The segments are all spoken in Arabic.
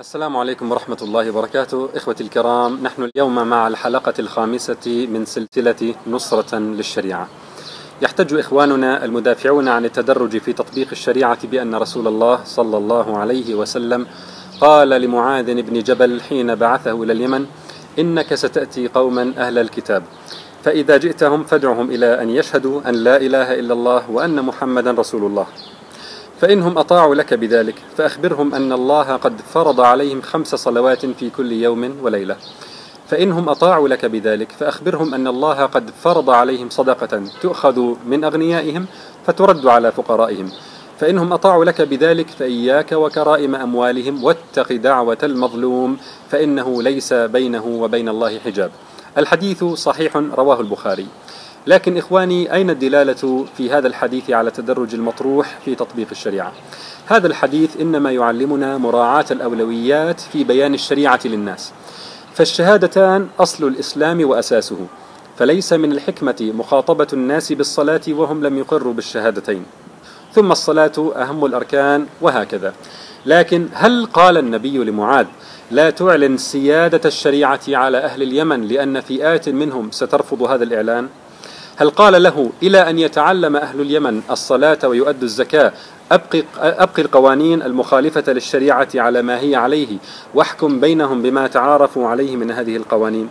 السلام عليكم ورحمة الله وبركاته. إخوتي الكرام نحن اليوم مع الحلقة الخامسة من سلسلة نصرة للشريعة. يحتج إخواننا المدافعون عن التدرج في تطبيق الشريعة بأن رسول الله صلى الله عليه وسلم قال لمعاذ بن جبل حين بعثه إلى اليمن إنك ستأتي قوما أهل الكتاب. فإذا جئتهم فادعهم إلى أن يشهدوا أن لا إله إلا الله وأن محمدا رسول الله. فإنهم أطاعوا لك بذلك فأخبرهم أن الله قد فرض عليهم خمس صلوات في كل يوم وليلة. فإنهم أطاعوا لك بذلك فأخبرهم أن الله قد فرض عليهم صدقة تؤخذ من أغنيائهم فترد على فقرائهم. فإنهم أطاعوا لك بذلك فإياك وكرائم أموالهم واتق دعوة المظلوم فإنه ليس بينه وبين الله حجاب. الحديث صحيح رواه البخاري. لكن إخواني أين الدلالة في هذا الحديث على التدرج المطروح في تطبيق الشريعة؟ هذا الحديث إنما يعلمنا مراعاة الأولويات في بيان الشريعة للناس فالشهادتان أصل الإسلام وأساسه فليس من الحكمة مخاطبة الناس بالصلاة وهم لم يقروا بالشهادتين. ثم الصلاة أهم الأركان وهكذا. لكن هل قال النبي لمعاذ لا تعلن سيادة الشريعة على أهل اليمن لأن فئات منهم سترفض هذا الإعلان؟ هل قال له إلى أن يتعلم أهل اليمن الصلاة ويؤدوا الزكاة أبقي, أبقي القوانين المخالفة للشريعة على ما هي عليه واحكم بينهم بما تعارفوا عليه من هذه القوانين؟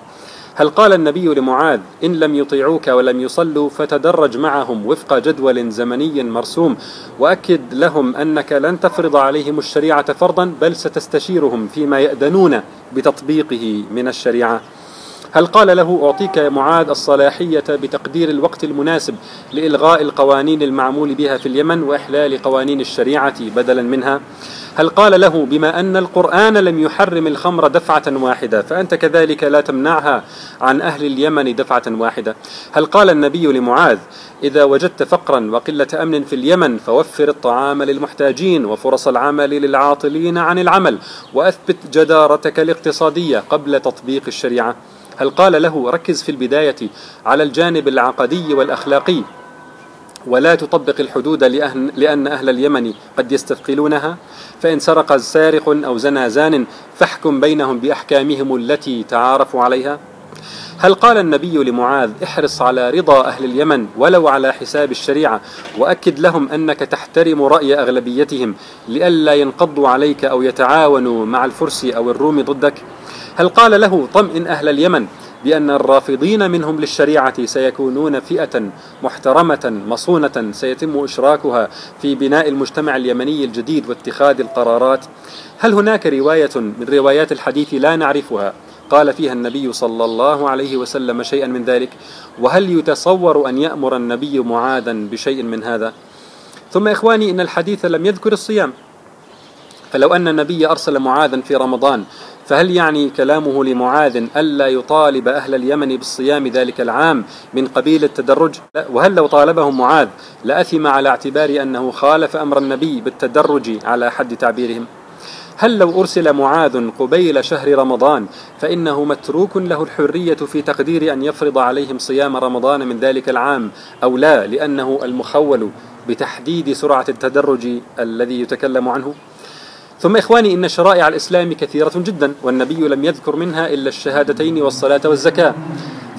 هل قال النبي لمعاذ إن لم يطيعوك ولم يصلوا فتدرج معهم وفق جدول زمني مرسوم وأكد لهم أنك لن تفرض عليهم الشريعة فرضا بل ستستشيرهم فيما يأذنون بتطبيقه من الشريعة. هل قال له أعطيك يا معاذ الصلاحية بتقدير الوقت المناسب لإلغاء القوانين المعمول بها في اليمن وإحلال قوانين الشريعة بدلا منها؟ هل قال له بما أن القرآن لم يحرم الخمر دفعة واحدة فأنت كذلك لا تمنعها عن أهل اليمن دفعة واحدة؟ هل قال النبي لمعاذ إذا وجدت فقرا وقلة أمن في اليمن فوفر الطعام للمحتاجين وفرص العمل للعاطلين عن العمل وأثبت جدارتك الاقتصادية قبل تطبيق الشريعة؟ هل قال له ركز في البداية على الجانب العقدي والأخلاقي؟ ولا تطبق الحدود لأن أهل اليمن قد يستثقلونها؟ فإن سرق سارق أو زنى زان فاحكم بينهم بأحكامهم التي تعارفوا عليها. هل قال النبي لمعاذ احرص على رضا أهل اليمن ولو على حساب الشريعة وأكد لهم أنك تحترم رأي أغلبيتهم لئلا ينقضوا عليك أو يتعاونوا مع الفرس أو الروم ضدك؟ هل قال له طمئن أهل اليمن بأن الرافضين منهم للشريعة سيكونون فئة محترمة مصونة سيتم إشراكها في بناء المجتمع اليمني الجديد واتخاذ القرارات؟ هل هناك رواية من روايات الحديث لا نعرفها؟ قال فيها النبي صلى الله عليه وسلم شيئا من ذلك. وهل يتصور أن يأمر النبي معاذا بشيء من هذا؟ ثم إخواني إن الحديث لم يذكر الصيام. فلو أن النبي أرسل معاذا في رمضان فهل يعني كلامه لمعاذ ألا يطالب أهل اليمن بالصيام ذلك العام من قبيل التدرج؟ وهل لو طالبهم معاذ لأثم على اعتبار أنه خالف أمر النبي بالتدرج على حد تعبيرهم؟ هل لو أرسل معاذ قبيل شهر رمضان فإنه متروك له الحرية في تقدير أن يفرض عليهم صيام رمضان من ذلك العام أو لا لأنه المخول بتحديد سرعة التدرج الذي يتكلم عنه؟ ثم إخواني إن شرائع الإسلام كثيرة جدا والنبي لم يذكر منها إلا الشهادتين والصلاة والزكاة.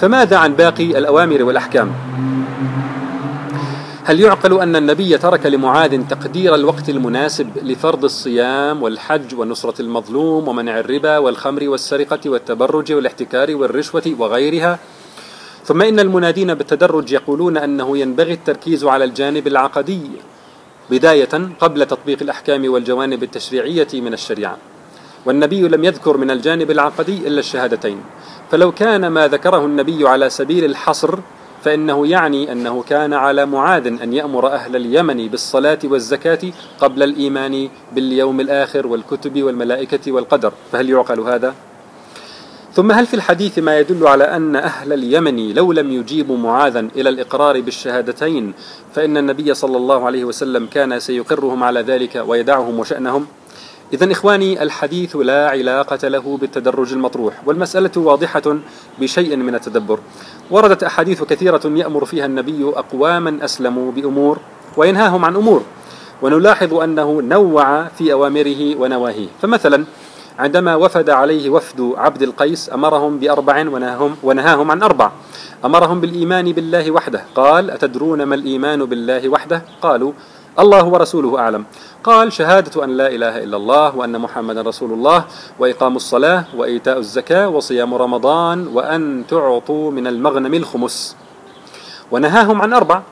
فماذا عن باقي الأوامر والأحكام؟ هل يعقل أن النبي ترك لمعاذ تقدير الوقت المناسب لفرض الصيام والحج ونصرة المظلوم ومنع الربا والخمر والسرقة والتبرج والاحتكار والرشوة وغيرها؟ ثم إن المنادين بالتدرج يقولون أنه ينبغي التركيز على الجانب العقدي. بداية قبل تطبيق الأحكام والجوانب التشريعية من الشريعة. والنبي لم يذكر من الجانب العقدي إلا الشهادتين. فلو كان ما ذكره النبي على سبيل الحصر فإنه يعني أنه كان على معاذ أن يأمر أهل اليمن بالصلاة والزكاة قبل الإيمان باليوم الآخر والكتب والملائكة والقدر. فهل يعقل هذا؟ ثم هل في الحديث ما يدل على أن أهل اليمن لو لم يجيبوا معاذا إلى الإقرار بالشهادتين فإن النبي صلى الله عليه وسلم كان سيقرهم على ذلك ويدعهم وشأنهم؟ إذا إخواني الحديث لا علاقة له بالتدرج المطروح والمسألة واضحة بشيء من التدبر. وردت أحاديث كثيرة يأمر فيها النبي أقواما أسلموا بأمور وينهاهم عن أمور ونلاحظ أنه نوع في أوامره ونواهيه. فمثلا عندما وفد عليه وفد عبد القيس أمرهم بأربع ونهاهم, ونهاهم عن أربع. أمرهم بالإيمان بالله وحده. قال أتدرون ما الإيمان بالله وحده؟ قالوا الله ورسوله أعلم. قال شهادة أن لا إله إلا الله وأن محمدا رسول الله وإقام الصلاة وإيتاء الزكاة وصيام رمضان وأن تعطوا من المغنم الخمس. ونهاهم عن أربع.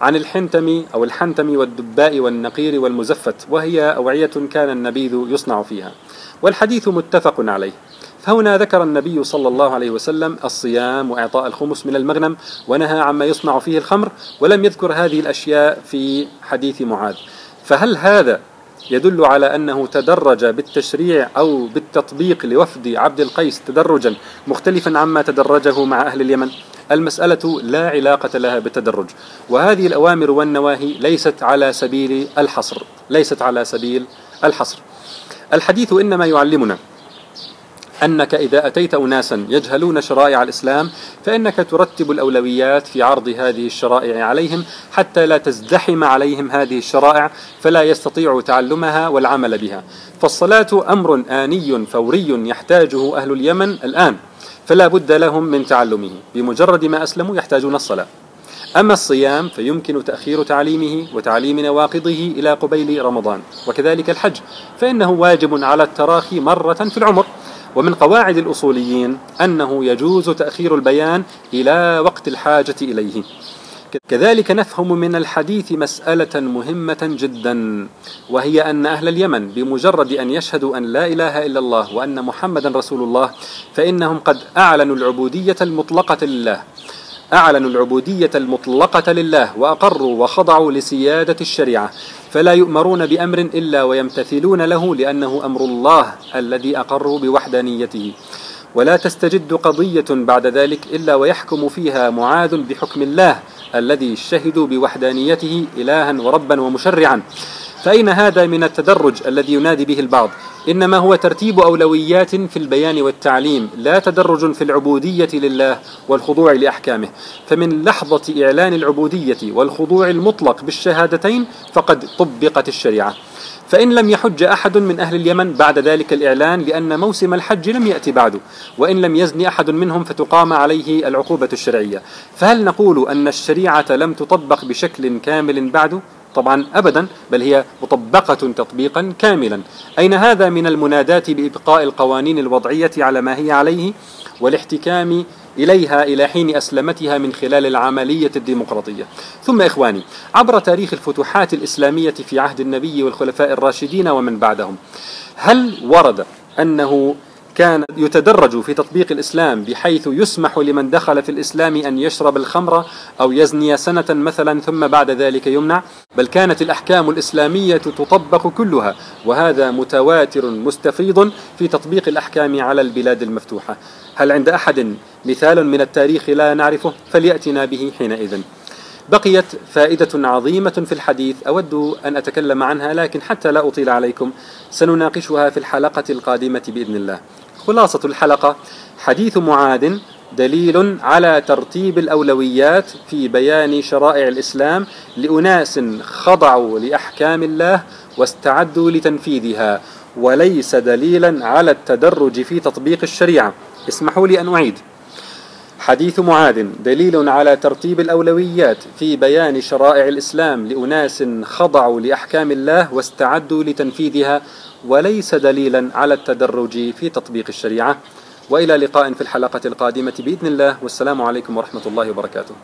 عن الحنتم أو الحنتم والدباء والنقير والمزفت وهي أوعية كان النبيذ يصنع فيها. والحديث متفق عليه. فهنا ذكر النبي صلى الله عليه وسلم الصيام وإعطاء الخمس من المغنم ونهى عما يصنع فيه الخمر ولم يذكر هذه الأشياء في حديث معاذ. فهل هذا يدل على أنه تدرج بالتشريع أو بالتطبيق لوفد عبد القيس تدرجا مختلفا عما تدرجه مع أهل اليمن. المسألة لا علاقة لها بالتدرج. وهذه الأوامر والنواهي ليست على سبيل الحصر. ليست على سبيل الحصر. الحديث إنما يعلمنا أنك إذا أتيت أناسا يجهلون شرائع الإسلام فإنك ترتب الأولويات في عرض هذه الشرائع عليهم حتى لا تزدحم عليهم هذه الشرائع فلا يستطيعوا تعلمها والعمل بها. فالصلاة أمر آني فوري يحتاجه أهل اليمن الآن فلا بد لهم من تعلمه. بمجرد ما أسلموا يحتاجون الصلاة. أما الصيام فيمكن تأخير تعليمه وتعليم نواقضه إلى قبيل رمضان وكذلك الحج فإنه واجب على التراخي مرة في العمر. ومن قواعد الأصوليين أنه يجوز تأخير البيان إلى وقت الحاجة إليه. كذلك نفهم من الحديث مسألة مهمة جدا وهي أن أهل اليمن بمجرد أن يشهدوا أن لا إله إلا الله وأن محمدا رسول الله فإنهم قد أعلنوا العبودية المطلقة لله. أعلنوا العبودية المطلقة لله وأقروا وخضعوا لسيادة الشريعة. فلا يؤمرون بأمر إلا ويمتثلون له لأنه أمر الله الذي أقروا بوحدانيته. ولا تستجد قضية بعد ذلك إلا ويحكم فيها معاذ بحكم الله. الذي شهدوا بوحدانيته إلها وربا ومشرعا. فأين هذا من التدرج الذي ينادي به البعض؟ إنما هو ترتيب أولويات في البيان والتعليم لا تدرج في العبودية لله والخضوع لأحكامه. فمن لحظة إعلان العبودية والخضوع المطلق بالشهادتين فقد طبقت الشريعة. فإن لم يحج أحد من أهل اليمن بعد ذلك الإعلان لأن موسم الحج لم يأتي بعد وإن لم يزن أحد منهم فتقام عليه العقوبة الشرعية. فهل نقول أن الشريعة لم تطبق بشكل كامل بعد؟ طبعا ابدا بل هي مطبقة تطبيقا كاملا. أين هذا من المنادات بإبقاء القوانين الوضعية على ما هي عليه؟ والاحتكام إليها إلى حين أسلمتها من خلال العملية الديمقراطية. ثم إخواني عبر تاريخ الفتوحات الإسلامية في عهد النبي والخلفاء الراشدين ومن بعدهم هل ورد أنه كان يتدرج في تطبيق الإسلام بحيث يسمح لمن دخل في الإسلام أن يشرب الخمر أو يزني سنة مثلا ثم بعد ذلك يمنع بل كانت الأحكام الإسلامية تطبق كلها وهذا متواتر مستفيض في تطبيق الأحكام على البلاد المفتوحة. هل عند أحد مثال من التاريخ لا نعرفه؟ فليأتنا به حينئذ. بقيت فائدة عظيمة في الحديث أود أن أتكلم عنها لكن حتى لا أطيل عليكم سنناقشها في الحلقة القادمة بإذن الله. خلاصة الحلقة. حديث معاذ دليل على ترتيب الأولويات في بيان شرائع الإسلام لأناس خضعوا لأحكام الله واستعدوا لتنفيذها وليس دليلا على التدرج في تطبيق الشريعة. اسمحوا لي أن أعيد. حديث معاذ دليل على ترتيب الأولويات في بيان شرائع الإسلام لأناس خضعوا لأحكام الله واستعدوا لتنفيذها وليس دليلا على التدرج في تطبيق الشريعة. وإلى لقاء في الحلقة القادمة بإذن الله والسلام عليكم ورحمة الله وبركاته.